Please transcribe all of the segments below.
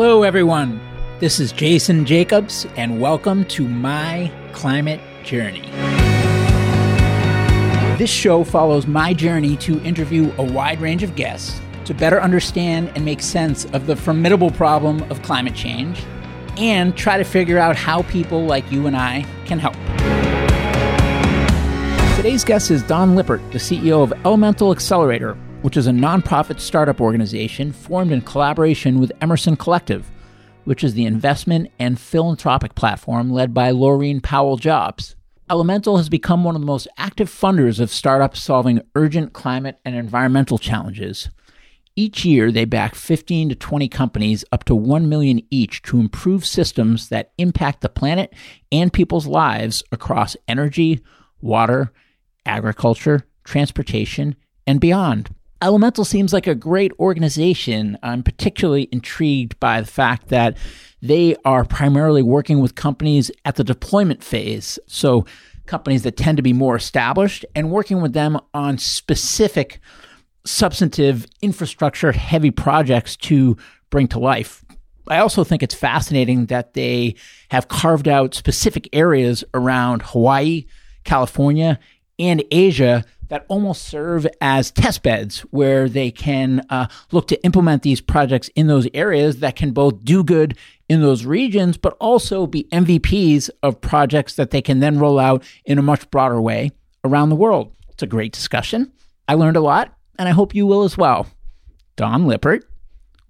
Hello, everyone. This is Jason Jacobs, and welcome to My Climate Journey. This show follows my journey to interview a wide range of guests to better understand and make sense of the formidable problem of climate change and try to figure out how people like you and I can help. Today's guest is Dawn Lippert, the CEO of Elemental Accelerator, which is a nonprofit startup organization formed in collaboration with Emerson Collective, which is the investment and philanthropic platform led by Laurene Powell Jobs. Elemental has become one of the most active funders of startups solving urgent climate and environmental challenges. Each year, they back 15 to 20 companies up to 1 million each to improve systems that impact the planet and people's lives across energy, water, agriculture, transportation, and beyond. Elemental seems like a great organization. I'm particularly intrigued by the fact that they are primarily working with companies at the deployment phase. So, companies that tend to be more established and working with them on specific substantive infrastructure heavy projects to bring to life. I also think it's fascinating that they have carved out specific areas around Hawaii, California, and Asia that almost serve as test beds where they can uh, look to implement these projects in those areas that can both do good in those regions, but also be MVPs of projects that they can then roll out in a much broader way around the world. It's a great discussion. I learned a lot, and I hope you will as well. Dawn Lippert,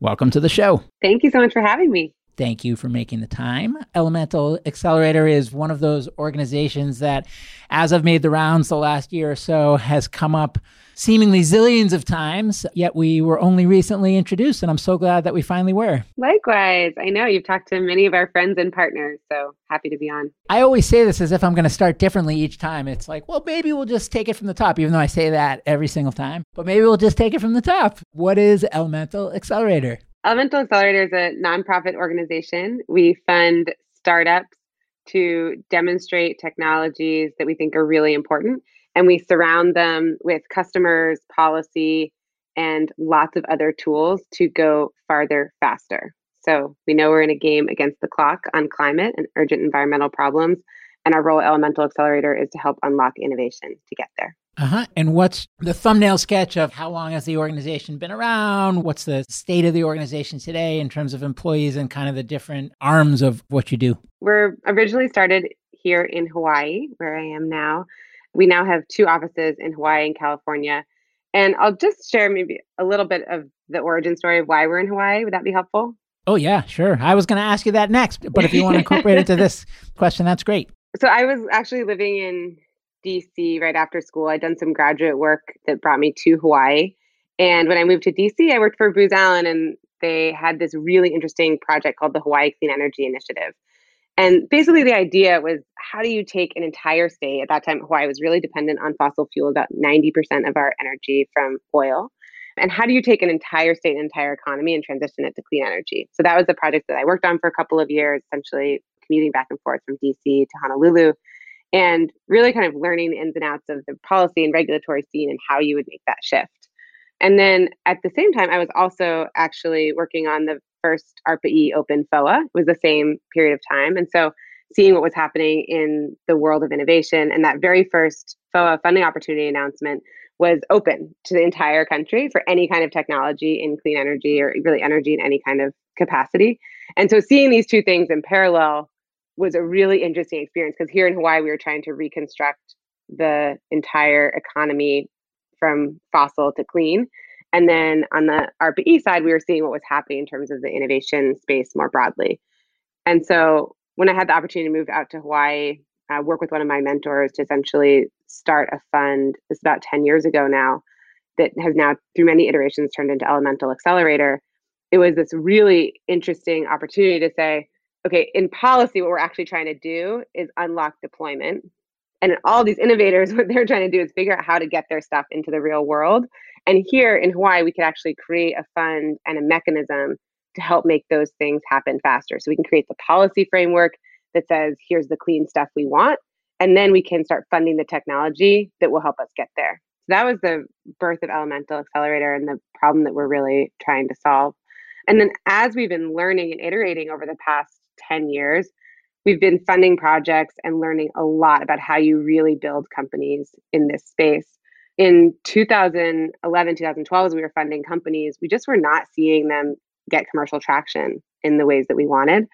welcome to the show. Thank you so much for having me. Thank you for making the time. Elemental Accelerator is one of those organizations that, as I've made the rounds the last year or so, has come up seemingly zillions of times, yet we were only recently introduced, and I'm so glad that we finally were. Likewise. I know you've talked to many of our friends and partners, so happy to be on. I always say this as if I'm going to start differently each time. It's like, well, maybe we'll just take it from the top, even though I say that every single time, but maybe we'll just take it from the top. What is Elemental Accelerator? Elemental Accelerator is a nonprofit organization. We fund startups to demonstrate technologies that we think are really important, and we surround them with customers, policy, and lots of other tools to go farther faster. So we know we're in a game against the clock on climate and urgent environmental problems, and our role at Elemental Accelerator is to help unlock innovation to get there. Uh huh. And what's the thumbnail sketch of how long has the organization been around? What's the state of the organization today in terms of employees and kind of the different arms of what you do? We're originally started here in Hawaii, where I am now. We now have two offices in Hawaii and California. And I'll just share maybe a little bit of the origin story of why we're in Hawaii. Would that be helpful? Oh, yeah, sure. I was going to ask you that next. But if you want to incorporate it to this question, that's great. So I was actually living in DC right after school. I'd done some graduate work that brought me to Hawaii. And when I moved to DC, I worked for Booz Allen and they had this really interesting project called the Hawaii Clean Energy Initiative. And basically, the idea was how do you take an entire state? At that time, Hawaii was really dependent on fossil fuel, about 90% of our energy from oil. And how do you take an entire state and entire economy and transition it to clean energy? So that was the project that I worked on for a couple of years, essentially commuting back and forth from DC to Honolulu and really kind of learning the ins and outs of the policy and regulatory scene and how you would make that shift. And then at the same time, I was also actually working on the first ARPA-E open FOA. It was the same period of time. And so seeing what was happening in the world of innovation and that very first FOA funding opportunity announcement was open to the entire country for any kind of technology in clean energy or really energy in any kind of capacity. And so seeing these two things in parallel was a really interesting experience because here in Hawaii, we were trying to reconstruct the entire economy from fossil to clean. And then on the ARPA-E side, we were seeing what was happening in terms of the innovation space more broadly. And so when I had the opportunity to move out to Hawaii, uh, work with one of my mentors to essentially start a fund, it's about 10 years ago now, that has now, through many iterations, turned into Elemental Accelerator. It was this really interesting opportunity to say, okay, in policy, what we're actually trying to do is unlock deployment. And all these innovators, what they're trying to do is figure out how to get their stuff into the real world. And here in Hawaii, we could actually create a fund and a mechanism to help make those things happen faster. So we can create the policy framework that says, here's the clean stuff we want. And then we can start funding the technology that will help us get there. So that was the birth of Elemental Accelerator and the problem that we're really trying to solve. And then as we've been learning and iterating over the past 10 years, we've been funding projects and learning a lot about how you really build companies in this space. In 2011, 2012, as we were funding companies, we just were not seeing them get commercial traction in the ways that we wanted.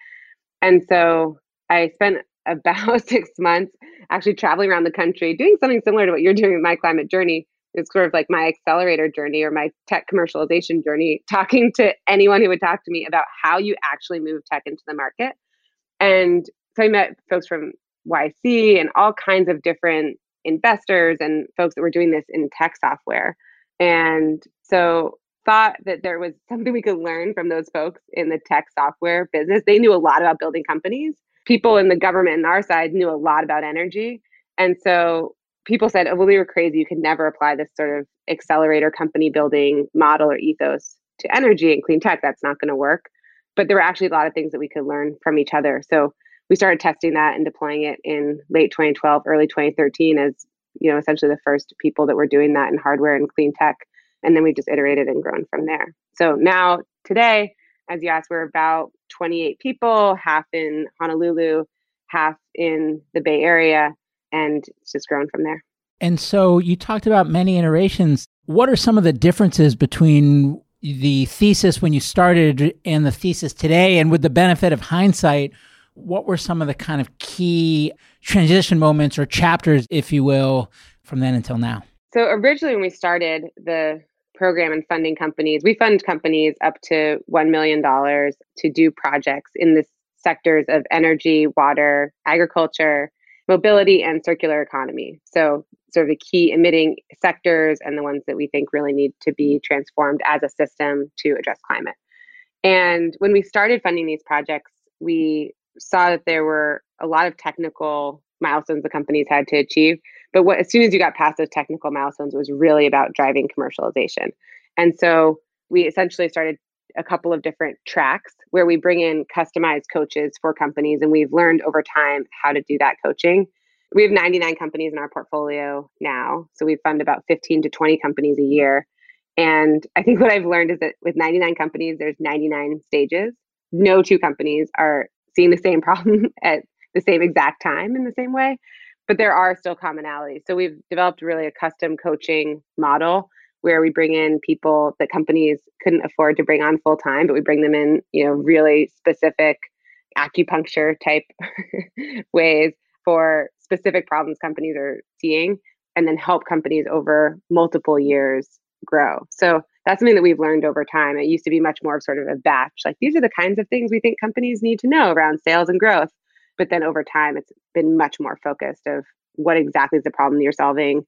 And so I spent about six months actually traveling around the country doing something similar to what you're doing with my climate journey. It's sort of like my accelerator journey or my tech commercialization journey, talking to anyone who would talk to me about how you actually move tech into the market. And so I met folks from YC and all kinds of different investors and folks that were doing this in tech software. And so thought that there was something we could learn from those folks in the tech software business. They knew a lot about building companies. People in the government on our side knew a lot about energy. And so people said, oh, well, we were crazy. You could never apply this sort of accelerator company building model or ethos to energy and clean tech. That's not going to work. But there were actually a lot of things that we could learn from each other. So we started testing that and deploying it in late 2012, early 2013 as you know essentially the first people that were doing that in hardware and clean tech. And then we've just iterated and grown from there. So now today, as you asked, we're about 28 people, half in Honolulu, half in the Bay Area, and it's just grown from there. And so you talked about many iterations. What are some of the differences between the thesis when you started and the thesis today? And with the benefit of hindsight, what were some of the kind of key transition moments or chapters, if you will, from then until now? So originally when we started the program and funding companies, we fund companies up to $1 million to do projects in the sectors of energy, water, agriculture, mobility, and circular economy. So sort of the key emitting sectors and the ones that we think really need to be transformed as a system to address climate. And when we started funding these projects, we saw that there were a lot of technical milestones the companies had to achieve. But what, as soon as you got past those technical milestones, it was really about driving commercialization. And so we essentially started a couple of different tracks where we bring in customized coaches for companies, and we've learned over time how to do that coaching. We have 99 companies in our portfolio now. So we fund about 15 to 20 companies a year. And I think what I've learned is that with 99 companies, there's 99 stages. No two companies are seeing the same problem at the same exact time in the same way, but there are still commonalities. So we've developed really a custom coaching model where we bring in people that companies couldn't afford to bring on full time, but we bring them in, you know, really specific acupuncture type ways for specific problems companies are seeing and then help companies over multiple years grow. So that's something that we've learned over time. It used to be much more of sort of a batch. Like these are the kinds of things we think companies need to know around sales and growth. But then over time, it's been much more focused of what exactly is the problem you're solving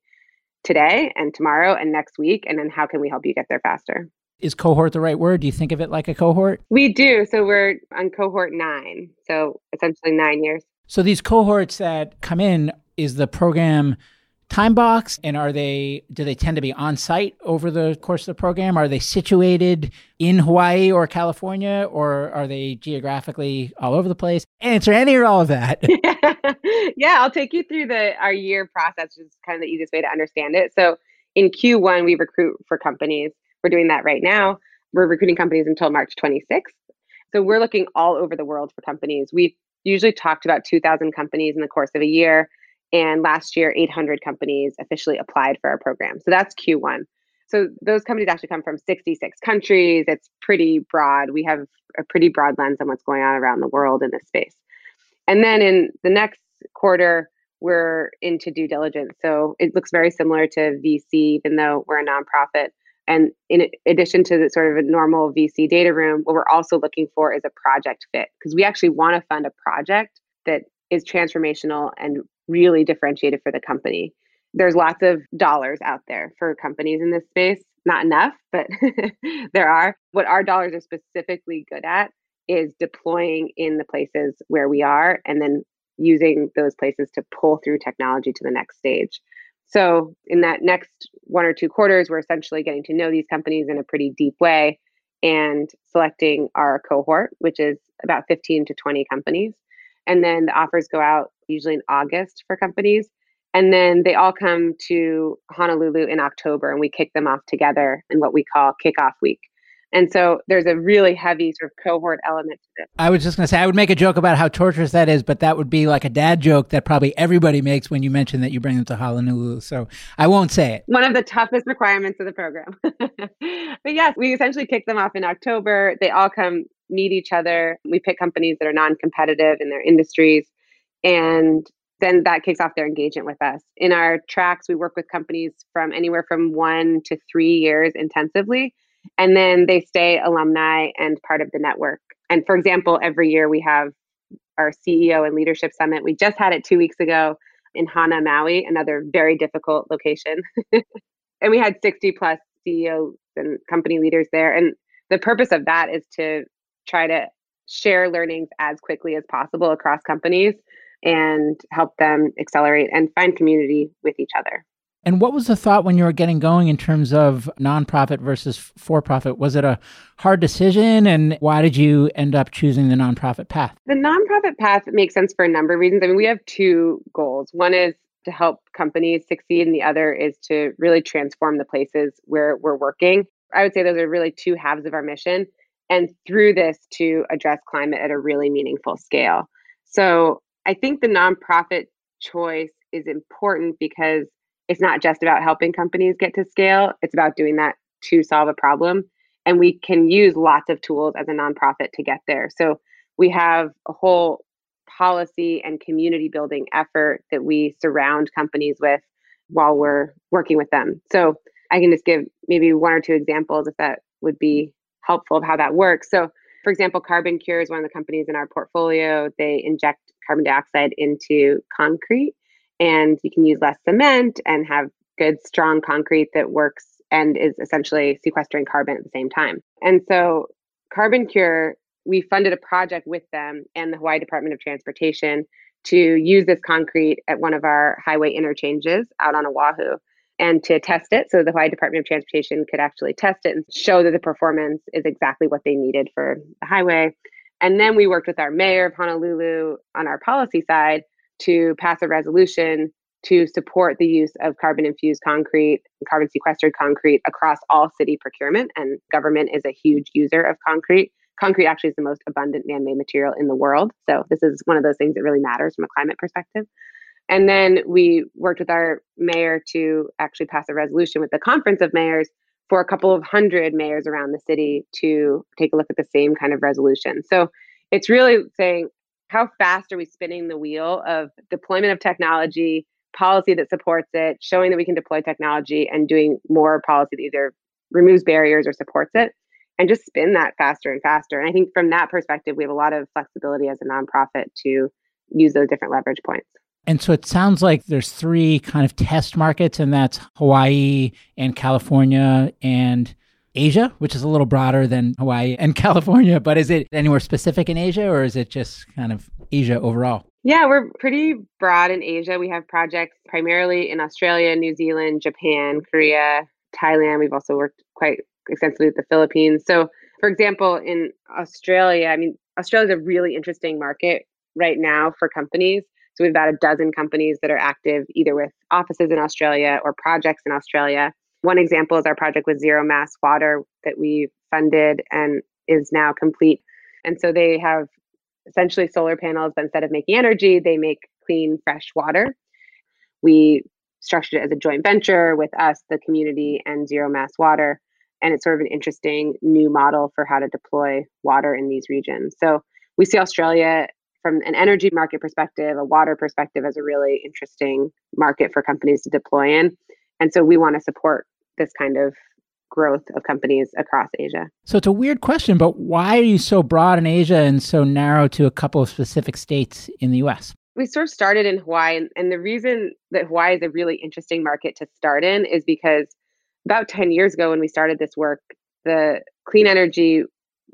today and tomorrow and next week, and then how can we help you get there faster. Is cohort the right word? Do you think of it like a cohort? We do. So we're on cohort nine. So essentially nine years. So these cohorts that come in, is the program time box and are they do they tend to be on site over the course of the program? Are they situated in hawaii or california or are they geographically all over the place? Answer any or all of that. Yeah i'll take you through the our year process which is kind of the easiest way to understand it. So in q1 we recruit for companies. We're doing that right now. We're recruiting companies until march 26th so we're looking all over the world for companies. We've usually talked about 2000 companies in the course of a year and last year, 800 companies officially applied for our program. So that's Q1. So those companies actually come from 66 countries. It's pretty broad. We have a pretty broad lens on what's going on around the world in this space. And then in the next quarter, we're into due diligence. So it looks very similar to VC, even though we're a nonprofit. And in addition to the sort of a normal VC data room, what we're also looking for is a project fit because we actually want to fund a project that is transformational and really differentiated for the company. There's lots of dollars out there for companies in this space. Not enough, but there are. What our dollars are specifically good at is deploying in the places where we are and then using those places to pull through technology to the next stage. So, in that next one or two quarters, we're essentially getting to know these companies in a pretty deep way and selecting our cohort, which is about 15 to 20 companies. And then the offers go out usually in August for companies. And then they all come to Honolulu in October and we kick them off together in what we call kickoff week. And so there's a really heavy sort of cohort element to this. I was just going to say, I would make a joke about how torturous that is, but that would be like a dad joke that probably everybody makes when you mention that you bring them to Honolulu. So I won't say it. One of the toughest requirements of the program. but yes, we essentially kick them off in October. They all come meet each other. We pick companies that are non competitive in their industries. And then that kicks off their engagement with us. In our tracks, we work with companies from anywhere from one to three years intensively and then they stay alumni and part of the network. And for example, every year we have our CEO and leadership summit. We just had it two weeks ago in Hana, Maui, another very difficult location. and we had 60 plus CEOs and company leaders there. And the purpose of that is to try to share learnings as quickly as possible across companies and help them accelerate and find community with each other. And what was the thought when you were getting going in terms of nonprofit versus for profit? Was it a hard decision? And why did you end up choosing the nonprofit path? The nonprofit path makes sense for a number of reasons. I mean, we have two goals. One is to help companies succeed, and the other is to really transform the places where we're working. I would say those are really two halves of our mission. And through this, to address climate at a really meaningful scale. So I think the nonprofit choice is important because it's not just about helping companies get to scale, it's about doing that to solve a problem. And we can use lots of tools as a nonprofit to get there. So we have a whole policy and community building effort that we surround companies with while we're working with them. So I can just give maybe one or two examples if that would be helpful of how that works. So, for example, Carbon Cure is one of the companies in our portfolio. They inject carbon dioxide into concrete and you can use less cement and have good strong concrete that works and is essentially sequestering carbon at the same time. And so Carbon Cure, we funded a project with them and the Hawaii Department of Transportation to use this concrete at one of our highway interchanges out on Oahu and to test it so the Hawaii Department of Transportation could actually test it and show that the performance is exactly what they needed for the highway. And then we worked with our mayor of Honolulu on our policy side to pass a resolution to support the use of carbon infused concrete, and carbon sequestered concrete across all city procurement. And government is a huge user of concrete. Concrete actually is the most abundant man made material in the world. So, this is one of those things that really matters from a climate perspective. And then we worked with our mayor to actually pass a resolution with the Conference of Mayors for a couple of hundred mayors around the city to take a look at the same kind of resolution. So, it's really saying how fast are we spinning the wheel of deployment of technology, policy that supports it, showing that we can deploy technology and doing more policy that either removes barriers or supports it, and just spin that faster and faster. And I think from that perspective, we have a lot of flexibility as a nonprofit to use those different leverage points. And so it sounds like there's three kind of test markets, and that's Hawaii and California and Asia, which is a little broader than Hawaii and California, but is it anywhere specific in Asia or is it just kind of Asia overall? Yeah, we're pretty broad in Asia. We have projects primarily in Australia, New Zealand, Japan, Korea, Thailand. We've also worked quite extensively with the Philippines. So, for example, in Australia, I mean, Australia is a really interesting market right now for companies. So, we've about a dozen companies that are active either with offices in Australia or projects in Australia. One example is our project with Zero Mass Water that we funded and is now complete. And so they have essentially solar panels, but instead of making energy, they make clean, fresh water. We structured it as a joint venture with us, the community, and Zero Mass Water. And it's sort of an interesting new model for how to deploy water in these regions. So we see Australia from an energy market perspective, a water perspective, as a really interesting market for companies to deploy in. And so we want to support this kind of growth of companies across Asia. So it's a weird question, but why are you so broad in Asia and so narrow to a couple of specific states in the US? We sort of started in Hawaii, and, and the reason that Hawaii is a really interesting market to start in is because about 10 years ago, when we started this work, the clean energy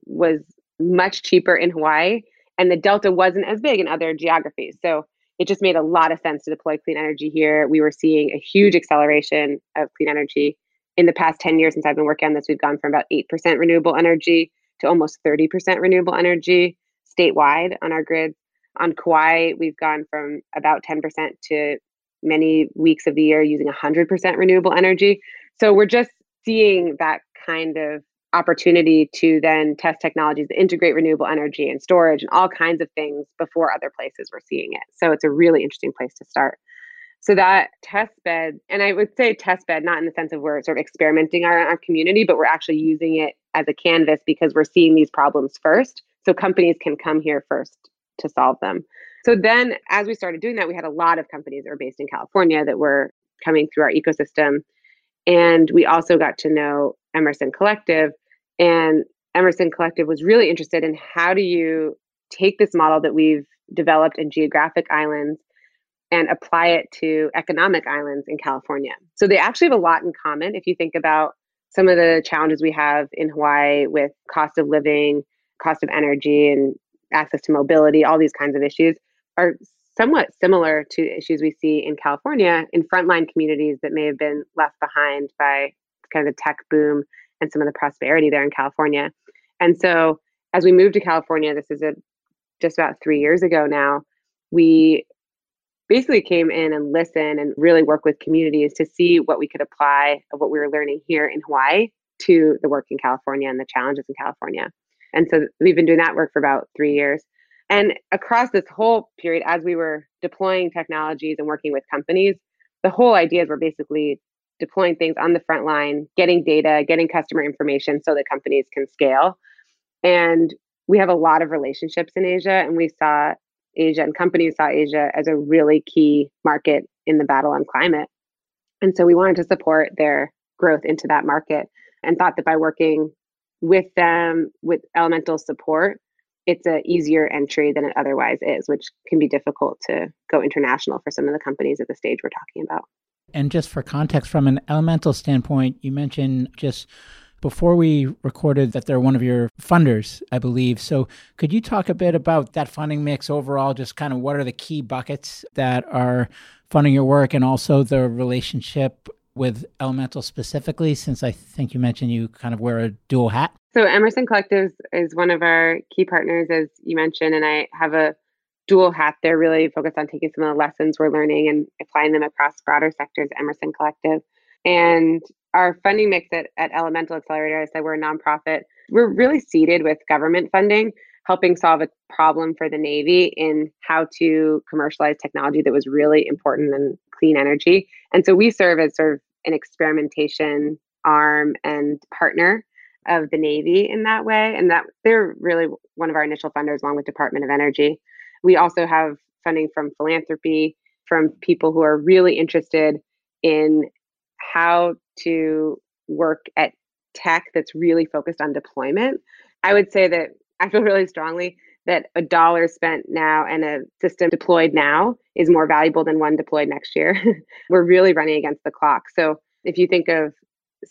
was much cheaper in Hawaii, and the delta wasn't as big in other geographies. So it just made a lot of sense to deploy clean energy here. We were seeing a huge acceleration of clean energy. In the past 10 years since I've been working on this, we've gone from about 8% renewable energy to almost 30% renewable energy statewide on our grid. On Kauai, we've gone from about 10% to many weeks of the year using 100% renewable energy. So we're just seeing that kind of opportunity to then test technologies that integrate renewable energy and storage and all kinds of things before other places were seeing it. So it's a really interesting place to start. So that test bed, and I would say test bed, not in the sense of we're sort of experimenting our, our community, but we're actually using it as a canvas because we're seeing these problems first. So companies can come here first to solve them. So then as we started doing that, we had a lot of companies that were based in California that were coming through our ecosystem. And we also got to know Emerson Collective. And Emerson Collective was really interested in how do you take this model that we've developed in geographic islands and apply it to economic islands in California. So they actually have a lot in common if you think about some of the challenges we have in Hawaii with cost of living, cost of energy, and access to mobility, all these kinds of issues are somewhat similar to issues we see in California in frontline communities that may have been left behind by kind of the tech boom and some of the prosperity there in California. And so as we moved to California, this is a, just about three years ago now, we basically came in and listened and really work with communities to see what we could apply of what we were learning here in Hawaii to the work in California and the challenges in California. And so we've been doing that work for about three years. And across this whole period, as we were deploying technologies and working with companies, the whole ideas were basically deploying things on the front line, getting data, getting customer information so that companies can scale. And we have a lot of relationships in Asia, and we saw Asia and companies saw Asia as a really key market in the battle on climate. And so we wanted to support their growth into that market and thought that by working with them with elemental support, it's an easier entry than it otherwise is, which can be difficult to go international for some of the companies at the stage we're talking about. And just for context, from an elemental standpoint, you mentioned just before we recorded that they're one of your funders, I believe. So could you talk a bit about that funding mix overall? Just kind of what are the key buckets that are funding your work and also the relationship with Elemental specifically, since I think you mentioned you kind of wear a dual hat? So Emerson Collectives is one of our key partners, as you mentioned, and I have a dual hat. They're really focused on taking some of the lessons we're learning and applying them across broader sectors, Emerson Collective. And our funding mix at, at Elemental Accelerator, I said we're a nonprofit. We're really seeded with government funding, helping solve a problem for the Navy in how to commercialize technology that was really important in clean energy. And so we serve as sort of an experimentation arm and partner of the Navy in that way. And that they're really one of our initial funders, along with Department of Energy. We also have funding from philanthropy, from people who are really interested in how to work at tech that's really focused on deployment. I would say that I feel really strongly that a dollar spent now and a system deployed now is more valuable than one deployed next year. We're really running against the clock. So if you think of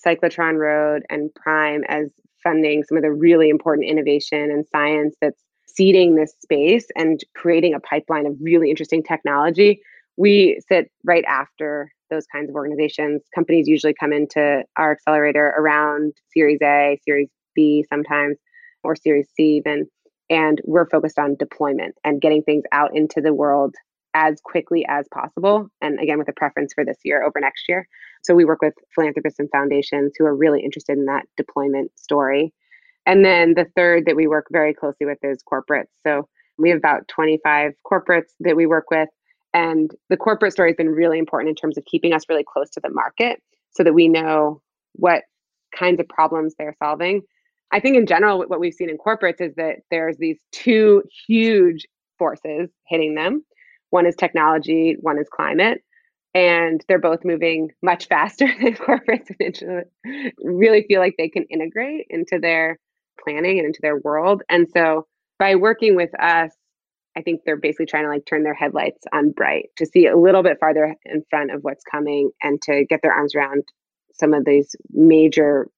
cyclotron road and prime as funding some of the really important innovation and science that's seeding this space and creating a pipeline of really interesting technology we sit right after those kinds of organizations. Companies usually come into our accelerator around Series A, Series B sometimes, or Series C even. And we're focused on deployment and getting things out into the world as quickly as possible. And again, with a preference for this year over next year. So we work with philanthropists and foundations who are really interested in that deployment story. And then the third that we work very closely with is corporates. So we have about 25 corporates that we work with and the corporate story has been really important in terms of keeping us really close to the market so that we know what kinds of problems they're solving. I think in general, what we've seen in corporates is that there's these two huge forces hitting them. One is technology, one is climate. And they're both moving much faster than corporates really feel like they can integrate into their planning and into their world. And so by working with us, I think they're basically trying to like turn their headlights on bright to see a little bit farther in front of what's coming and to get their arms around some of these major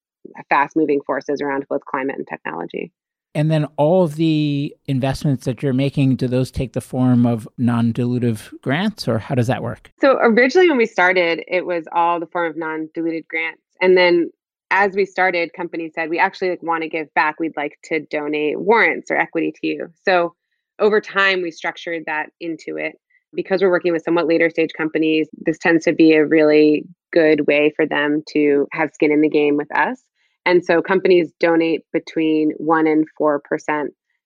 fast moving forces around both climate and technology. And then all of the investments that you're making, do those take the form of non dilutive grants or how does that work? So originally when we started, it was all the form of non diluted grants. And then as we started, companies said, we actually like, want to give back. We'd like to donate warrants or equity to you. So over time, we structured that into it. Because we're working with somewhat later stage companies, this tends to be a really good way for them to have skin in the game with us. And so companies donate between 1 and 4%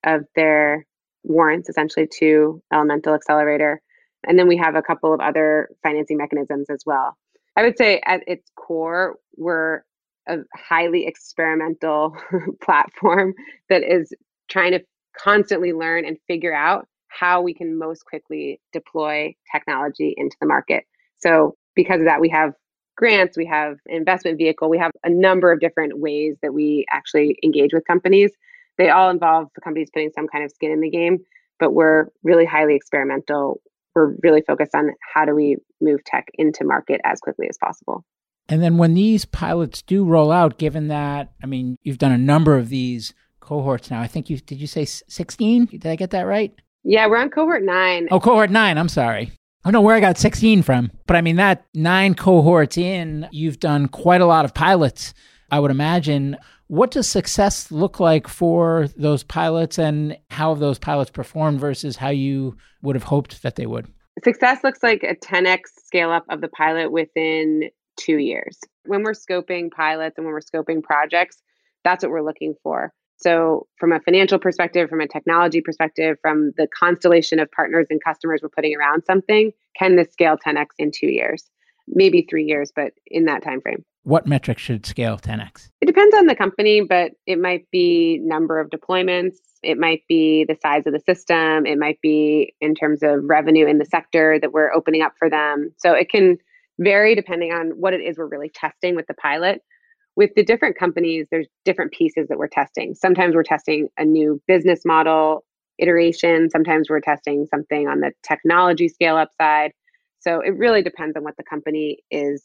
of their warrants essentially to Elemental Accelerator. And then we have a couple of other financing mechanisms as well. I would say at its core, we're a highly experimental platform that is trying to constantly learn and figure out how we can most quickly deploy technology into the market. So, because of that, we have grants, we have investment vehicle, we have a number of different ways that we actually engage with companies. They all involve the companies putting some kind of skin in the game, but we're really highly experimental. We're really focused on how do we move tech into market as quickly as possible. And then when these pilots do roll out, given that, I mean, you've done a number of these cohorts now. I think you did you say 16? Did I get that right? Yeah, we're on cohort 9. Oh, cohort 9. I'm sorry. I don't know where I got 16 from, but I mean, that nine cohorts in, you've done quite a lot of pilots, I would imagine. What does success look like for those pilots and how have those pilots performed versus how you would have hoped that they would? Success looks like a 10x scale up of the pilot within two years. When we're scoping pilots and when we're scoping projects, that's what we're looking for. So, from a financial perspective, from a technology perspective, from the constellation of partners and customers we're putting around something, can this scale 10x in two years? Maybe three years, but in that time frame. What metrics should scale 10x? It depends on the company, but it might be number of deployments. It might be the size of the system. It might be in terms of revenue in the sector that we're opening up for them. So it can vary depending on what it is we're really testing with the pilot with the different companies, there's different pieces that we're testing. Sometimes we're testing a new business model iteration. Sometimes we're testing something on the technology scale up side. So it really depends on what the company is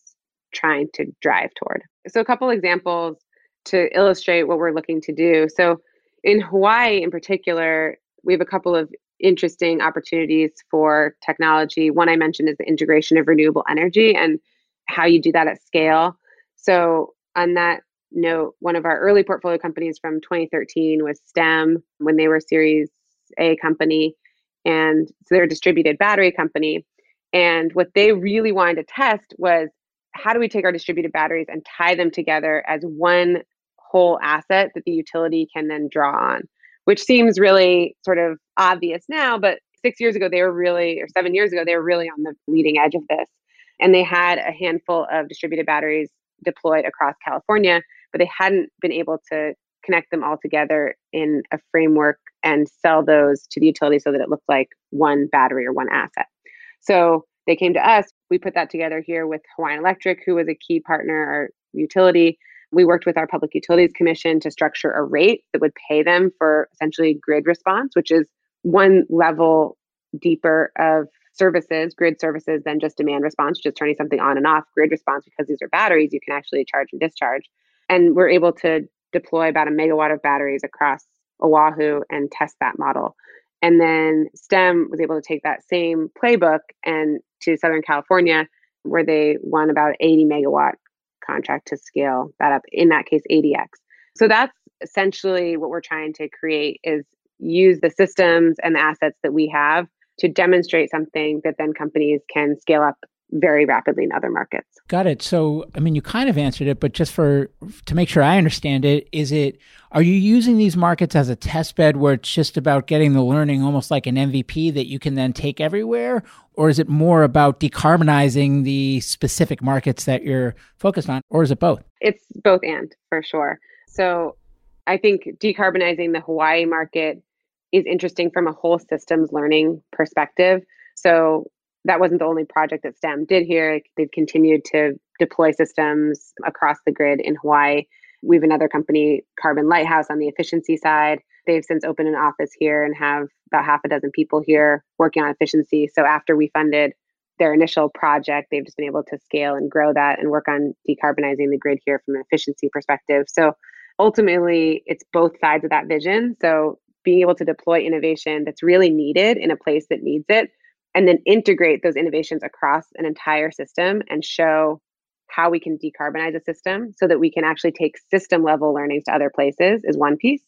trying to drive toward. So, a couple examples to illustrate what we're looking to do. So, in Hawaii in particular, we have a couple of interesting opportunities for technology. One I mentioned is the integration of renewable energy and how you do that at scale. So, on that note, one of our early portfolio companies from 2013 was STEM when they were Series A company. And so they're a distributed battery company. And what they really wanted to test was how do we take our distributed batteries and tie them together as one whole asset that the utility can then draw on, which seems really sort of obvious now, but six years ago, they were really, or seven years ago, they were really on the leading edge of this. And they had a handful of distributed batteries deployed across California, but they hadn't been able to connect them all together in a framework and sell those to the utility so that it looked like one battery or one asset. So they came to us. We put that together here with Hawaiian Electric, who was a key partner, our utility. We worked with our Public Utilities Commission to structure a rate that would pay them for essentially grid response, which is one level deeper of services, grid services, than just demand response, just turning something on and off. Grid response, because these are batteries, you can actually charge and discharge. And we're able to deploy about a megawatt of batteries across Oahu and test that model. And then STEM was able to take that same playbook and to Southern California, where they won about 80 megawatt contract to scale that up, in that case, 80x. So that's essentially what we're trying to create is use the systems and the assets that we have to demonstrate something that then companies can scale up very rapidly in other markets. Got it. So, I mean, you kind of answered it, but just for to make sure I understand it, is it are you using these markets as a test bed where it's just about getting the learning almost like an MVP that you can then take everywhere, or is it more about decarbonizing the specific markets that you're focused on, or is it both? It's both and for sure. So, I think decarbonizing the Hawaii market is interesting from a whole systems learning perspective. So that wasn't the only project that STEM did here. They've continued to deploy systems across the grid in Hawaii. We have another company, Carbon Lighthouse, on the efficiency side. They've since opened an office here and have about half a dozen people here working on efficiency. So after we funded their initial project, they've just been able to scale and grow that and work on decarbonizing the grid here from an efficiency perspective. So ultimately, it's both sides of that vision. So being able to deploy innovation that's really needed in a place that needs it and then integrate those innovations across an entire system and show how we can decarbonize a system so that we can actually take system level learnings to other places is one piece.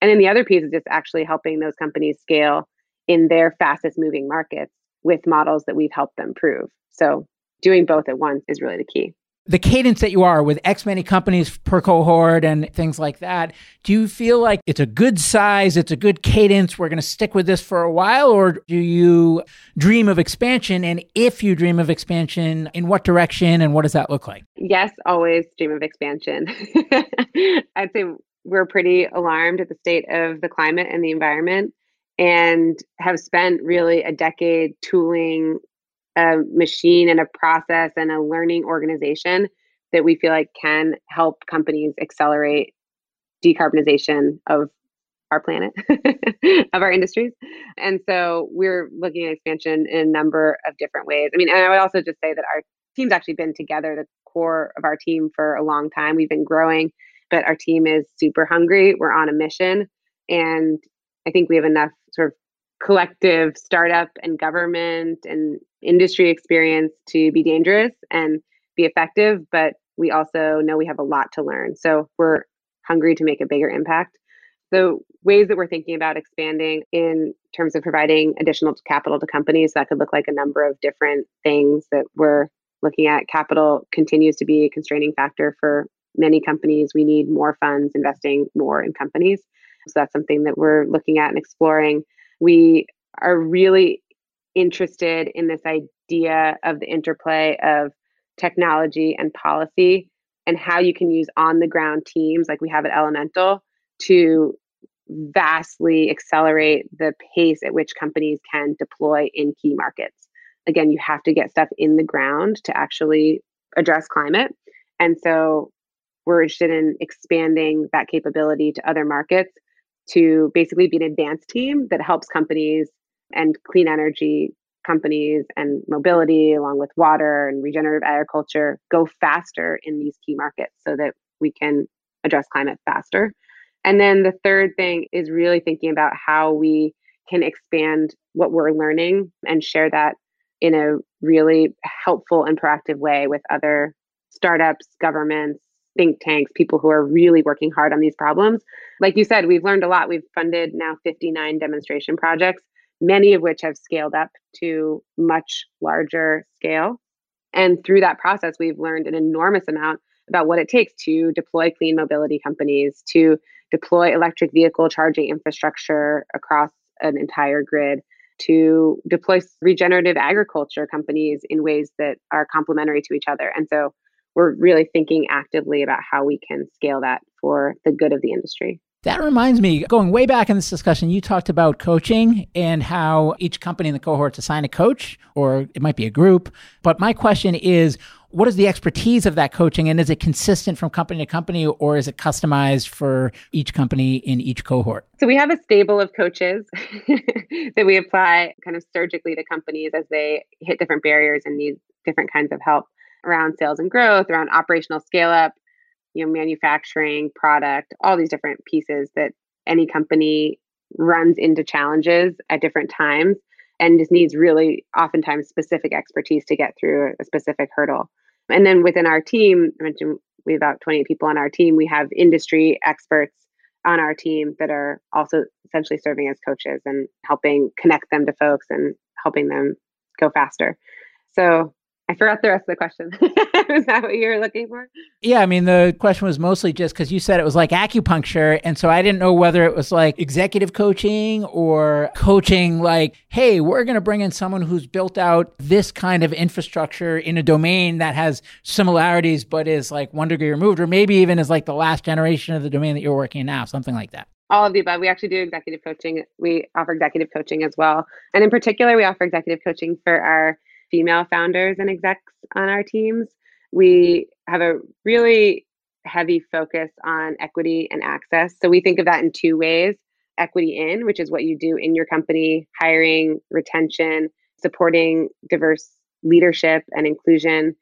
And then the other piece is just actually helping those companies scale in their fastest moving markets with models that we've helped them prove. So doing both at once is really the key the cadence that you are with X many companies per cohort and things like that, do you feel like it's a good size, it's a good cadence, we're going to stick with this for a while, or do you dream of expansion? And if you dream of expansion, in what direction and what does that look like? Yes, always dream of expansion. I'd say we're pretty alarmed at the state of the climate and the environment and have spent really a decade tooling a machine and a process and a learning organization that we feel like can help companies accelerate decarbonization of our planet, of our industries. And so we're looking at expansion in a number of different ways. I mean, and I would also just say that our team's actually been together, the core of our team, for a long time. We've been growing, but our team is super hungry. We're on a mission. And I think we have enough sort of collective startup and government and industry experience to be dangerous and be effective, but we also know we have a lot to learn. So we're hungry to make a bigger impact. The ways that we're thinking about expanding in terms of providing additional capital to companies that could look like a number of different things that we're looking at. Capital continues to be a constraining factor for many companies. We need more funds investing more in companies. So that's something that we're looking at and exploring. We are really interested in this idea of the interplay of technology and policy and how you can use on the ground teams like we have at Elemental to vastly accelerate the pace at which companies can deploy in key markets. Again, you have to get stuff in the ground to actually address climate. And so we're interested in expanding that capability to other markets to basically be an advanced team that helps companies and clean energy companies and mobility, along with water and regenerative agriculture, go faster in these key markets so that we can address climate faster. And then the third thing is really thinking about how we can expand what we're learning and share that in a really helpful and proactive way with other startups, governments, think tanks, people who are really working hard on these problems. Like you said, we've learned a lot. We've funded now 59 demonstration projects many of which have scaled up to much larger scale. And through that process, we've learned an enormous amount about what it takes to deploy clean mobility companies, to deploy electric vehicle charging infrastructure across an entire grid, to deploy regenerative agriculture companies in ways that are complementary to each other. And so we're really thinking actively about how we can scale that for the good of the industry. That reminds me, going way back in this discussion, you talked about coaching and how each company in the cohorts assign a coach, or it might be a group. But my question is, what is the expertise of that coaching and is it consistent from company to company or is it customized for each company in each cohort so we have a stable of coaches that we apply kind of surgically to companies as they hit different barriers and need different kinds of help around sales and growth around operational scale up you know manufacturing product all these different pieces that any company runs into challenges at different times and just needs really oftentimes specific expertise to get through a specific hurdle. And then within our team i mentioned we have about 28 people on our team. We have industry experts on our team that are also essentially serving as coaches and helping connect them to folks and helping them go faster. So I forgot the rest of the question. Is that what you were looking for? Yeah, I mean, the question was mostly just because you said it was like acupuncture. And so I didn't know whether it was like executive coaching or coaching, like, hey, we're going to bring in someone who's built out this kind of infrastructure in a domain that has similarities, but is like one degree removed, or maybe even is like the last generation of the domain that you're working in now, something like that all of the above. We actually do executive coaching. We offer executive coaching as well. And in particular, we offer executive coaching for our female founders and execs on our teams. We have a really heavy focus on equity and access. So we think of that in two ways equity in, which is what you do in your company, hiring, retention, supporting diverse leadership and inclusion,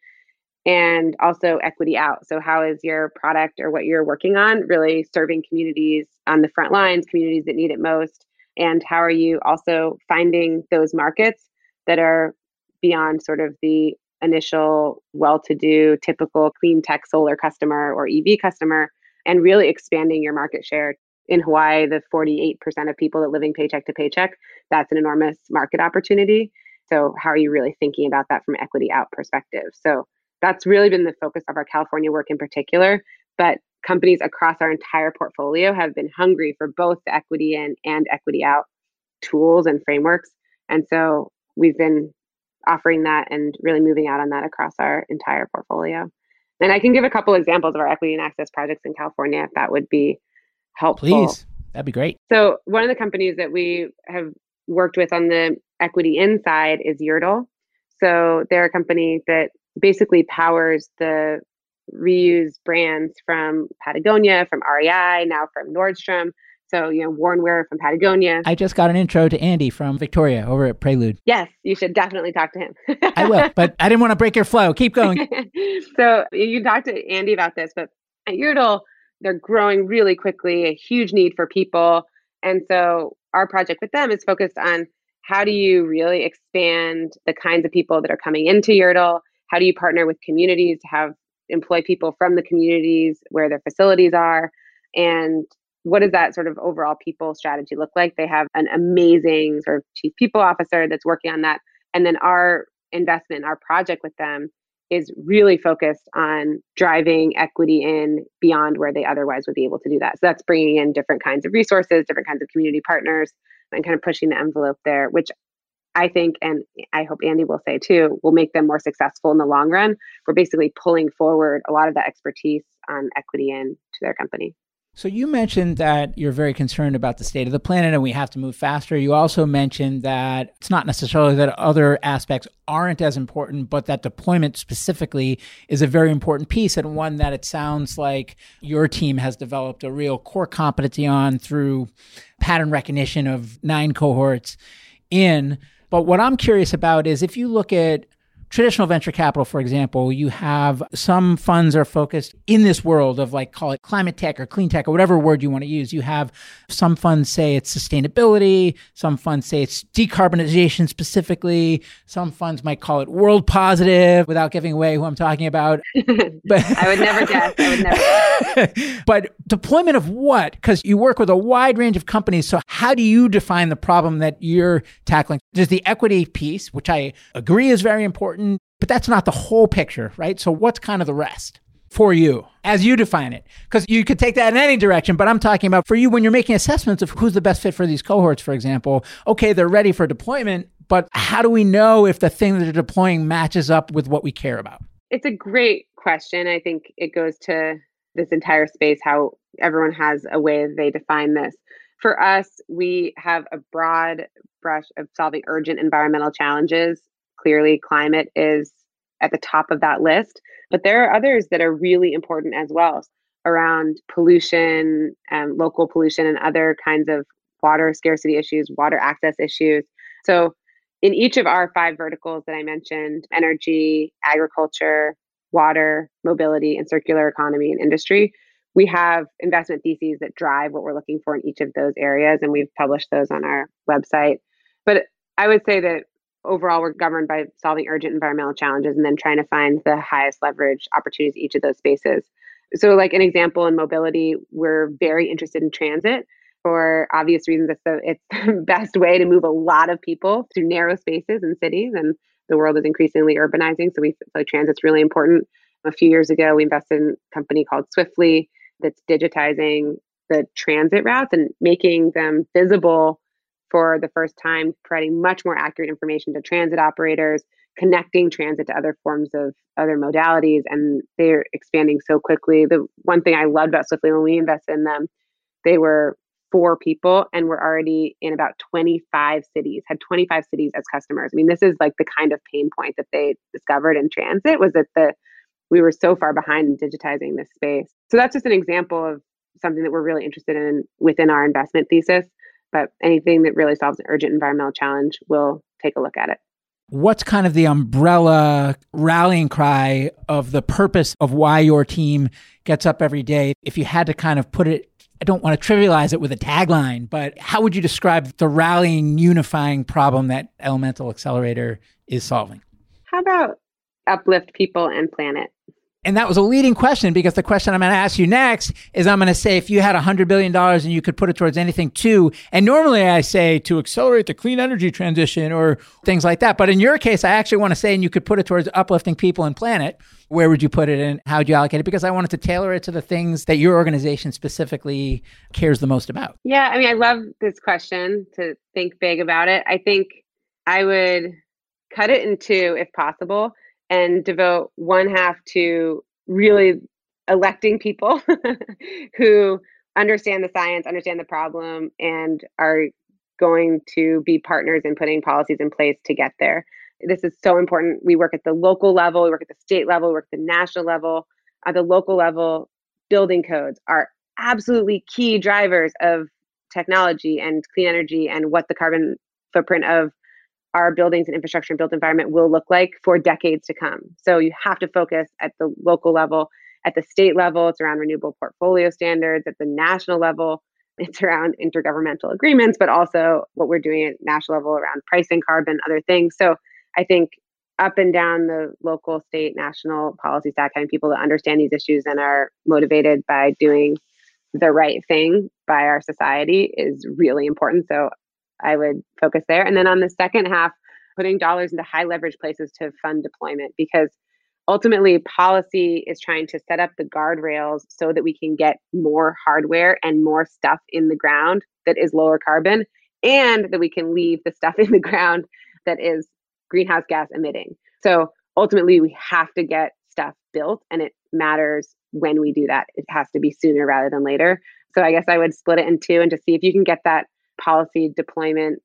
and also equity out. So, how is your product or what you're working on really serving communities on the front lines, communities that need it most? And how are you also finding those markets that are beyond sort of the initial well to do typical clean tech solar customer or EV customer and really expanding your market share. In Hawaii, the 48% of people that living paycheck to paycheck, that's an enormous market opportunity. So, how are you really thinking about that from equity out perspective? So, that's really been the focus of our California work in particular. But companies across our entire portfolio have been hungry for both the equity in and equity out tools and frameworks. And so we've been offering that and really moving out on that across our entire portfolio. And I can give a couple examples of our equity and access projects in California if that would be helpful. Please, that'd be great. So, one of the companies that we have worked with on the equity inside is Yerdle. So, they're a company that basically powers the reuse brands from Patagonia, from REI, now from Nordstrom. So, you know, Worn Wear from Patagonia. I just got an intro to Andy from Victoria over at Prelude. Yes, you should definitely talk to him. I will, but I didn't want to break your flow. Keep going. so, you can talk to Andy about this, but at Yerdle, they're growing really quickly, a huge need for people. And so, our project with them is focused on how do you really expand the kinds of people that are coming into Yerdle? How do you partner with communities to have employ people from the communities where their facilities are? And what does that sort of overall people strategy look like? They have an amazing sort of chief people officer that's working on that. And then our investment, our project with them is really focused on driving equity in beyond where they otherwise would be able to do that. So that's bringing in different kinds of resources, different kinds of community partners, and kind of pushing the envelope there, which I think, and I hope Andy will say too, will make them more successful in the long run. We're basically pulling forward a lot of that expertise on equity in to their company. So you mentioned that you're very concerned about the state of the planet and we have to move faster. You also mentioned that it's not necessarily that other aspects aren't as important, but that deployment specifically is a very important piece and one that it sounds like your team has developed a real core competency on through pattern recognition of nine cohorts in. But what I'm curious about is if you look at traditional venture capital, for example, you have some funds are focused in this world of like call it climate tech or clean tech or whatever word you want to use. You have some funds say it's sustainability, some funds say it's decarbonization specifically, some funds might call it world positive without giving away who I'm talking about. but I would never guess. I would never. but deployment of what? Because you work with a wide range of companies. So how do you define the problem that you're tackling? There's the equity piece, which I agree is very important important, but that's not the whole picture, right? So what's kind of the rest? for you. As you define it. Because you could take that in any direction but i'm talking about for you when you're making assessments of who's the best fit for these cohorts for example. Okay they're ready for deployment but how do we know if the thing that they're deploying matches up with what we care about? It's a great question. I think it goes to this entire space how everyone has a way they define this. For us we have a broad brush of solving urgent environmental challenges Clearly, climate is at the top of that list, but there are others that are really important as well around pollution and local pollution and other kinds of water scarcity issues, water access issues. So, in each of our five verticals that I mentioned energy, agriculture, water, mobility, and circular economy and industry we have investment theses that drive what we're looking for in each of those areas, and we've published those on our website. But I would say that overall we're governed by solving urgent environmental challenges and then trying to find the highest leverage opportunities in each of those spaces. So like an example in mobility we're very interested in transit for obvious reasons. It's the, it's the best way to move a lot of people through narrow spaces in cities and the world is increasingly urbanizing so we so transit's really important. A few years ago we invested in a company called Swiftly that's digitizing the transit routes and making them visible for the first time, providing much more accurate information to transit operators, connecting transit to other forms of other modalities, and they're expanding so quickly. The one thing I loved about Swiftly when we invested in them, they were four people and we're already in about 25 cities, had 25 cities as customers. I mean, this is like the kind of pain point that they discovered in transit was that the we were so far behind in digitizing this space. So that's just an example of something that we're really interested in within our investment thesis but anything that really solves an urgent environmental challenge, we'll take a look at it. What's kind of the umbrella rallying cry of the purpose of why your team gets up every day? If you had to kind of put it, I don't want to trivialize it with a tagline, but how would you describe the rallying, unifying problem that Elemental Excelerator is solving? How about uplift people and planet? And that was a leading question because the question I'm going to ask you next is I'm going to say if you had $100 billion and you could put it towards anything too. And normally I say to accelerate the clean energy transition or things like that. But in your case, I actually want to say, and you could put it towards uplifting people and planet. Where would you put it and how would you allocate it? Because I wanted to tailor it to the things that your organization specifically cares the most about. Yeah. I mean, I love this question to think big about it. I think I would cut it in two if possible and devote one half to really electing people who understand the science, understand the problem, and are going to be partners in putting policies in place to get there. This is so important. We work at the local level, we work at the state level, we work at the national level. At the local level, building codes are absolutely key drivers of technology and clean energy and what the carbon footprint of our buildings and infrastructure and built environment will look like for decades to come. So you have to focus at the local level, at the state level, it's around renewable portfolio standards, at the national level, it's around intergovernmental agreements, but also what we're doing at national level around pricing carbon, other things. So I think up and down the local, state, national policy stack, having people that understand these issues and are motivated by doing the right thing by our society is really important. So I would focus there. And then on the second half, putting dollars into high leverage places to fund deployment because ultimately policy is trying to set up the guardrails so that we can get more hardware and more stuff in the ground that is lower carbon and that we can leave the stuff in the ground that is greenhouse gas emitting. So ultimately we have to get stuff built and it matters when we do that. It has to be sooner rather than later. So I guess I would split it in two and just see if you can get that policy deployment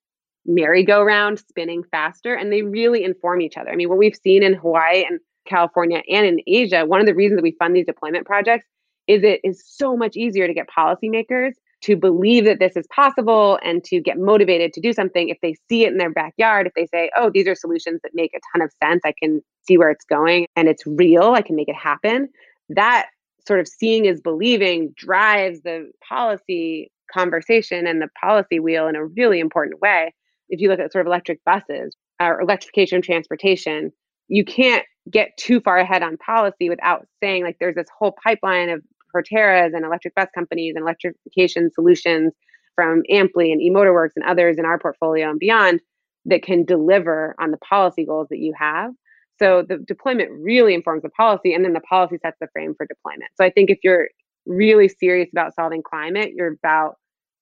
merry-go-round spinning faster and they really inform each other. I mean, what we've seen in Hawaii and California and in Asia, one of the reasons that we fund these deployment projects is it is so much easier to get policymakers to believe that this is possible and to get motivated to do something if they see it in their backyard if they say oh these are solutions that make a ton of sense. I can see where it's going and it's real. I can make it happen. That sort of seeing is believing drives the policy conversation and the policy wheel in a really important way. If you look at sort of electric buses or electrification of transportation, you can't get too far ahead on policy without saying like there's this whole pipeline of Proterras and electric bus companies and electrification solutions from Amply and eMotorWorks and others in our portfolio and beyond that can deliver on the policy goals that you have. So the deployment really informs the policy, and then the policy sets the frame for deployment. So I think if you're really serious about solving climate, you're about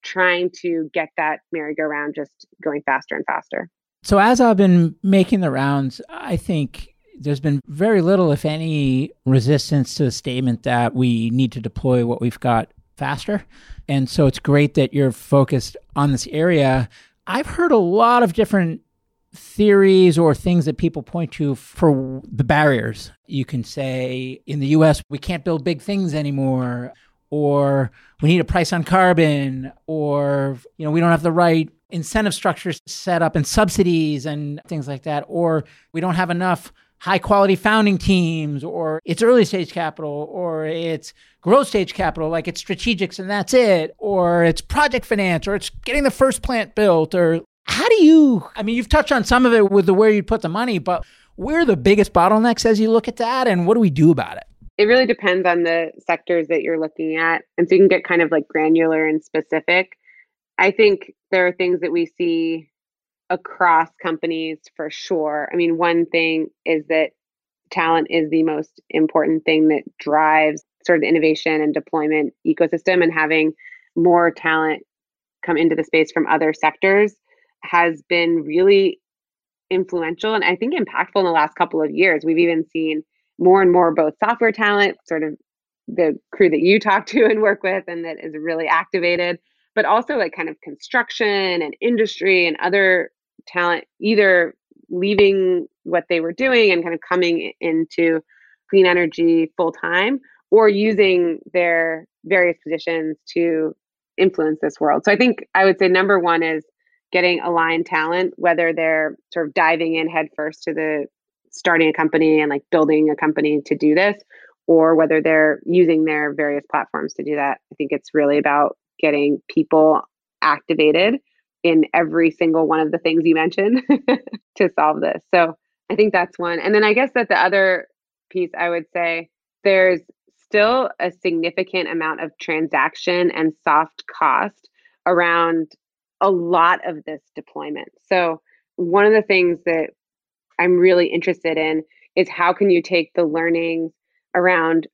trying to get that merry-go-round just going faster and faster. So, as I've been making the rounds, I think there's been very little, if any, resistance to the statement that we need to deploy what we've got faster. And so, it's great that you're focused on this area. I've heard a lot of different theories or things that people point to for the barriers. You can say in the US, we can't build big things anymore or we need a price on carbon or you know we don't have the right incentive structures set up and subsidies and things like that or we don't have enough high quality founding teams or it's early stage capital or it's growth stage capital like it's strategics and that's it or it's project finance or it's getting the first plant built or how do you i mean you've touched on some of it with the where you put the money but where are the biggest bottlenecks as you look at that and what do we do about it it really depends on the sectors that you're looking at. And so you can get kind of like granular and specific. I think there are things that we see across companies for sure. I mean, one thing is that talent is the most important thing that drives sort of the innovation and deployment ecosystem and having more talent come into the space from other sectors has been really influential and I think impactful in the last couple of years. We've even seen more and more both software talent, sort of the crew that you talk to and work with, and that is really activated, but also like kind of construction and industry and other talent, either leaving what they were doing and kind of coming into clean energy full time or using their various positions to influence this world. So I think I would say number one is getting aligned talent, whether they're sort of diving in headfirst to the starting a company and like building a company to do this or whether they're using their various platforms to do that. I think it's really about getting people activated in every single one of the things you mentioned to solve this. So I think that's one. And then I guess that the other piece I would say there's still a significant amount of transaction and soft cost around a lot of this deployment. So, one of the things that I'm really interested in is how can you take the learnings around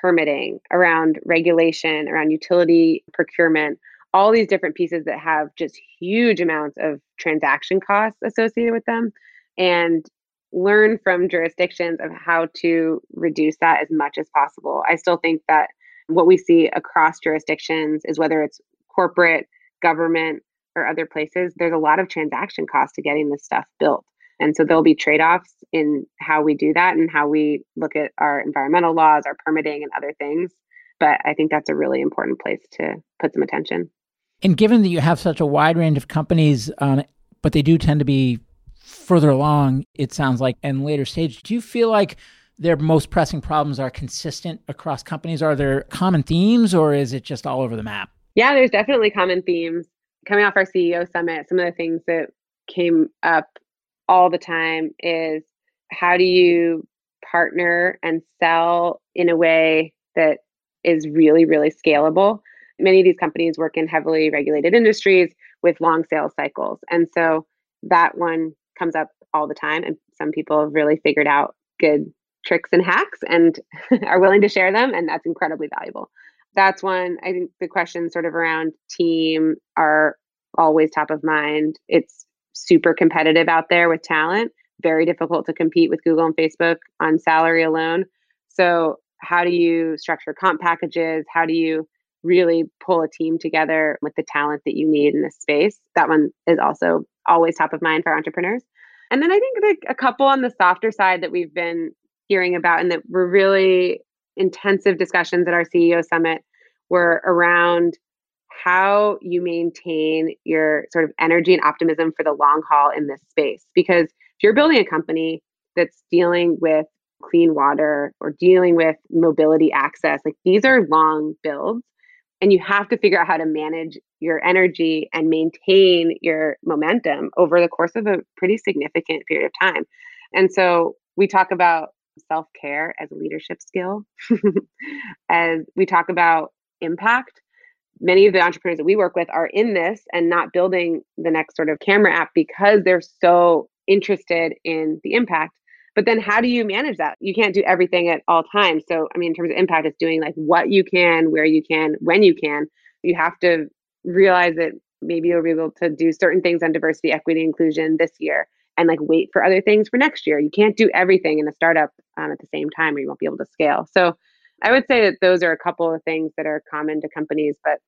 permitting, around regulation, around utility procurement, all these different pieces that have just huge amounts of transaction costs associated with them, and learn from jurisdictions of how to reduce that as much as possible. I still think that what we see across jurisdictions is whether it's corporate, government, or other places, there's a lot of transaction costs to getting this stuff built. And so there'll be trade offs in how we do that and how we look at our environmental laws, our permitting, and other things. But I think that's a really important place to put some attention. And given that you have such a wide range of companies, um, but they do tend to be further along, it sounds like, in later stage, do you feel like their most pressing problems are consistent across companies? Are there common themes or is it just all over the map? Yeah, there's definitely common themes. Coming off our CEO summit, some of the things that came up all the time is how do you partner and sell in a way that is really, really scalable? Many of these companies work in heavily regulated industries with long sales cycles. And so that one comes up all the time. And some people have really figured out good tricks and hacks and are willing to share them. And that's incredibly valuable. That's one. I think the questions sort of around team are always top of mind. It's super competitive out there with talent, very difficult to compete with Google and Facebook on salary alone. So, how do you structure comp packages? How do you really pull a team together with the talent that you need in this space? That one is also always top of mind for entrepreneurs. And then I think like a couple on the softer side that we've been hearing about and that were really intensive discussions at our CEO summit were around how you maintain your sort of energy and optimism for the long haul in this space. Because if you're building a company that's dealing with clean water or dealing with mobility access, like these are long builds. And you have to figure out how to manage your energy and maintain your momentum over the course of a pretty significant period of time. And so we talk about self care as a leadership skill, as we talk about impact many of the entrepreneurs that we work with are in this and not building the next sort of camera app because they're so interested in the impact. But then how do you manage that? You can't do everything at all times. So, I mean, in terms of impact, it's doing like what you can, where you can, when you can. You have to realize that maybe you'll be able to do certain things on diversity, equity, inclusion this year and like wait for other things for next year. You can't do everything in a startup um, at the same time or you won't be able to scale. So, I would say that those are a couple of things that are common to companies, but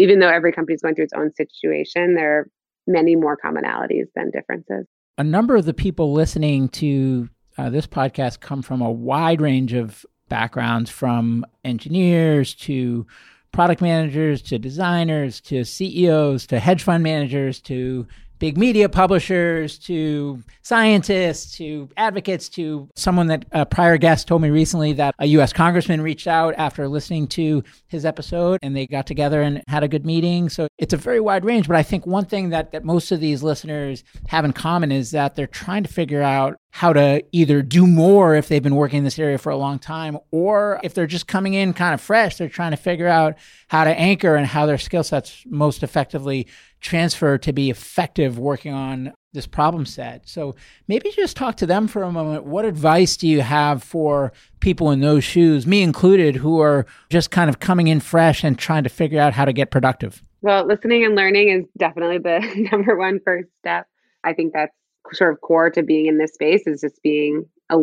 even though every company is going through its own situation, there are many more commonalities than differences. A number of the people listening to uh, this podcast come from a wide range of backgrounds from engineers to product managers to designers to CEOs to hedge fund managers to big media publishers to scientists to advocates to someone that a prior guest told me recently that a US congressman reached out after listening to his episode and they got together and had a good meeting. So it's a very wide range. But I think one thing that, that most of these listeners have in common is that they're trying to figure out how to either do more if they've been working in this area for a long time, or if they're just coming in kind of fresh, they're trying to figure out how to anchor and how their skill sets most effectively transfer to be effective working on this problem set. So maybe just talk to them for a moment. What advice do you have for people in those shoes, me included, who are just kind of coming in fresh and trying to figure out how to get productive? Well, listening and learning is definitely the number one first step. I think that's sort of core to being in this space is just being a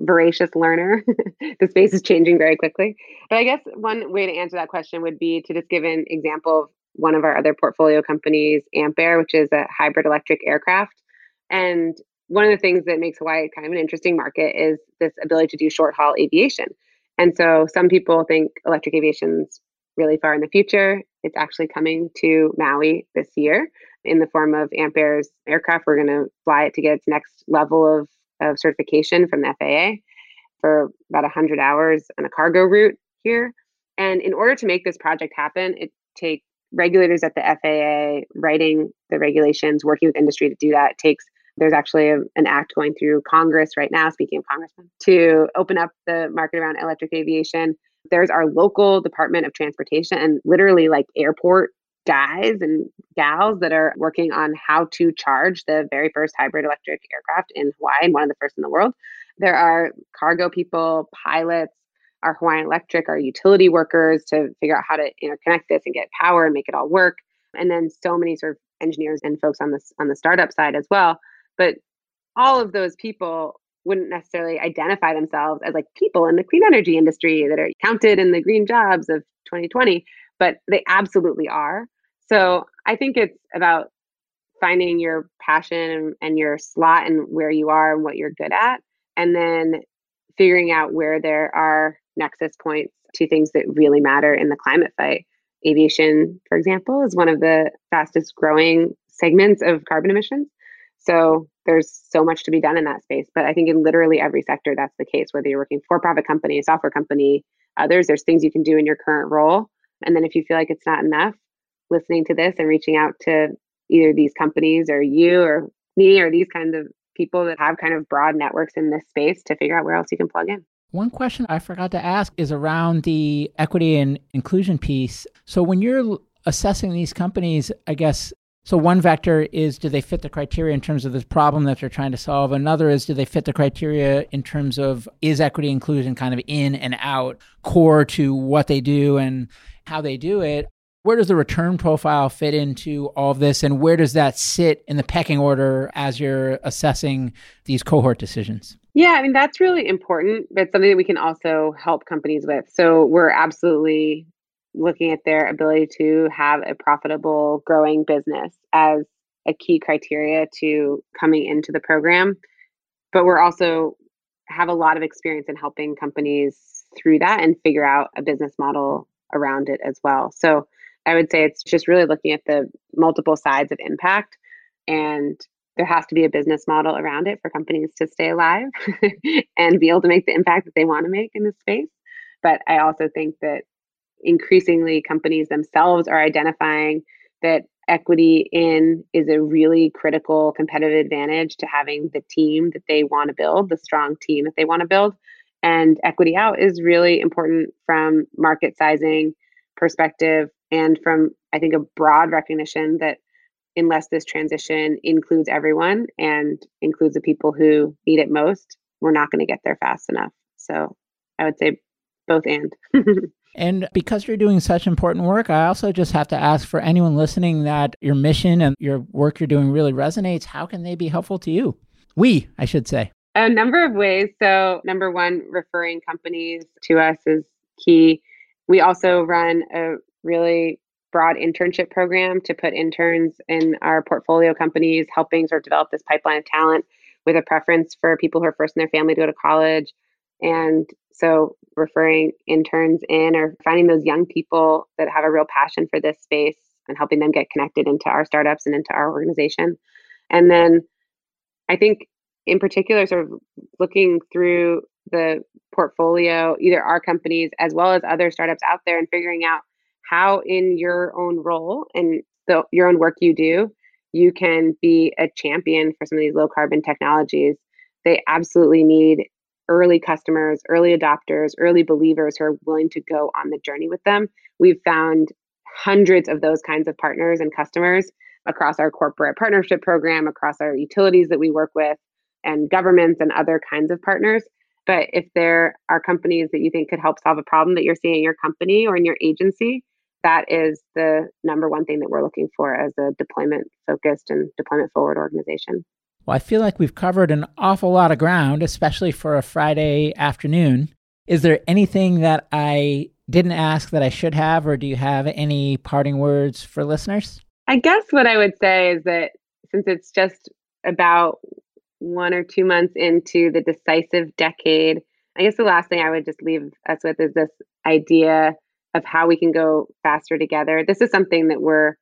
voracious learner. the space is changing very quickly. But I guess one way to answer that question would be to just give an example of one of our other portfolio companies, Ampaire, which is a hybrid electric aircraft. And one of the things that makes Hawaii kind of an interesting market is this ability to do short haul aviation. And so some people think electric aviation's really far in the future. It's actually coming to Maui this year in the form of Ampaire's aircraft. We're going to fly it to get its next level of, of certification from the FAA for about 100 hours on a cargo route here. And in order to make this project happen, it takes regulators at the FAA writing the regulations, working with industry to do that takes There's actually a, an act going through Congress right now, speaking of congressmen, to open up the market around electric aviation. There's our local Department of Transportation and literally like airport guys and gals that are working on how to charge the very first hybrid electric aircraft in Hawaii and one of the first in the world. There are cargo people, pilots, our Hawaiian Electric, our utility workers to figure out how to interconnect this and get power and make it all work. And then so many sort of engineers and folks on this on the startup side as well. But all of those people wouldn't necessarily identify themselves as like people in the clean energy industry that are counted in the green jobs of 2020, but they absolutely are. So I think it's about finding your passion and, and your slot and where you are and what you're good at, and then figuring out where there are nexus points to things that really matter in the climate fight. Aviation, for example, is one of the fastest growing segments of carbon emissions. So there's so much to be done in that space. But I think in literally every sector, that's the case, whether you're working for profit company, a software company, others, there's things you can do in your current role. And then if you feel like it's not enough, listening to this and reaching out to either these companies or you or me or these kinds of people that have kind of broad networks in this space to figure out where else you can plug in. One question I forgot to ask is around the equity and inclusion piece. So when you're assessing these companies, I guess so one vector is do they fit the criteria in terms of the problem that they're trying to solve? Another is do they fit the criteria in terms of is equity inclusion kind of in and out core to what they do and how they do it? Where does the return profile fit into all of this and where does that sit in the pecking order as you're assessing these cohort decisions? Yeah, I mean that's really important, but something that we can also help companies with. So we're absolutely looking at their ability to have a profitable growing business as a key criteria to coming into the program but we're also have a lot of experience in helping companies through that and figure out a business model around it as well so i would say it's just really looking at the multiple sides of impact and there has to be a business model around it for companies to stay alive and be able to make the impact that they want to make in this space but i also think that increasingly companies themselves are identifying that equity in is a really critical competitive advantage to having the team that they want to build, the strong team that they want to build. And equity out is really important from market sizing perspective and from, I think, a broad recognition that unless this transition includes everyone and includes the people who need it most, we're not going to get there fast enough. So I would say both and. And because you're doing such important work, I also just have to ask for anyone listening that your mission and your work you're doing really resonates. How can they be helpful to you? We, I should say. A number of ways. So, number one, referring companies to us is key. We also run a really broad internship program to put interns in our portfolio companies, helping sort of develop this pipeline of talent with a preference for people who are first in their family to go to college. And so referring interns in or finding those young people that have a real passion for this space and helping them get connected into our startups and into our organization. And then I think in particular, sort of looking through the portfolio, either our companies as well as other startups out there and figuring out how in your own role and the, your own work you do, you can be a champion for some of these low carbon technologies. They absolutely need early customers, early adopters, early believers who are willing to go on the journey with them. We've found hundreds of those kinds of partners and customers across our corporate partnership program, across our utilities that we work with, and governments and other kinds of partners. But if there are companies that you think could help solve a problem that you're seeing in your company or in your agency, that is the number one thing that we're looking for as a deployment focused and deployment forward organization. Well, I feel like we've covered an awful lot of ground, especially for a Friday afternoon. Is there anything that I didn't ask that I should have, or do you have any parting words for listeners? I guess what I would say is that since it's just about one or two months into the decisive decade, I guess the last thing I would just leave us with is this idea of how we can go faster together. This is something that we're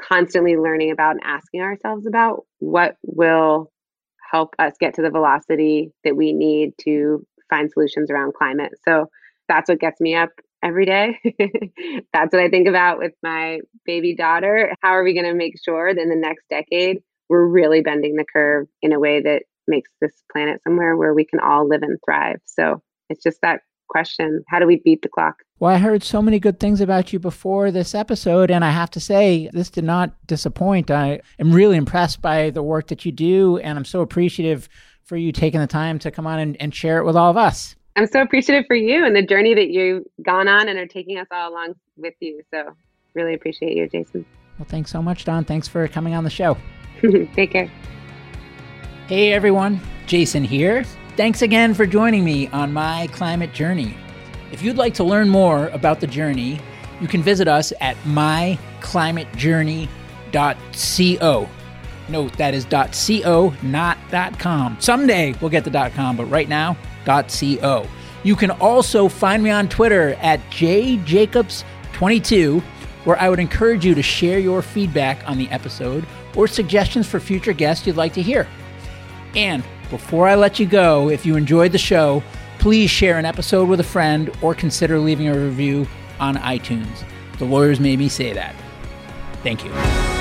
constantly learning about and asking ourselves about what will help us get to the velocity that we need to find solutions around climate. So that's what gets me up every day. that's what I think about with my baby daughter. How are we going to make sure that in the next decade we're really bending the curve in a way that makes this planet somewhere where we can all live and thrive. So it's just that question how do we beat the clock? Well, I heard so many good things about you before this episode, and I have to say, this did not disappoint. I am really impressed by the work that you do, and I'm so appreciative for you taking the time to come on and, and share it with all of us. I'm so appreciative for you and the journey that you've gone on and are taking us all along with you. So, really appreciate you, Jason. Well, thanks so much, Dawn Thanks for coming on the show. Take care. Hey, everyone. Jason here. Thanks again for joining me on my climate journey. If you'd like to learn more about the journey, you can visit us at myclimatejourney.co. Note that is .co, not .com. Someday we'll get the .com, but right now, .co. You can also find me on Twitter at jjacobs22, where I would encourage you to share your feedback on the episode or suggestions for future guests you'd like to hear. And before I let you go, if you enjoyed the show, please share an episode with a friend or consider leaving a review on iTunes. The lawyers made me say that. Thank you.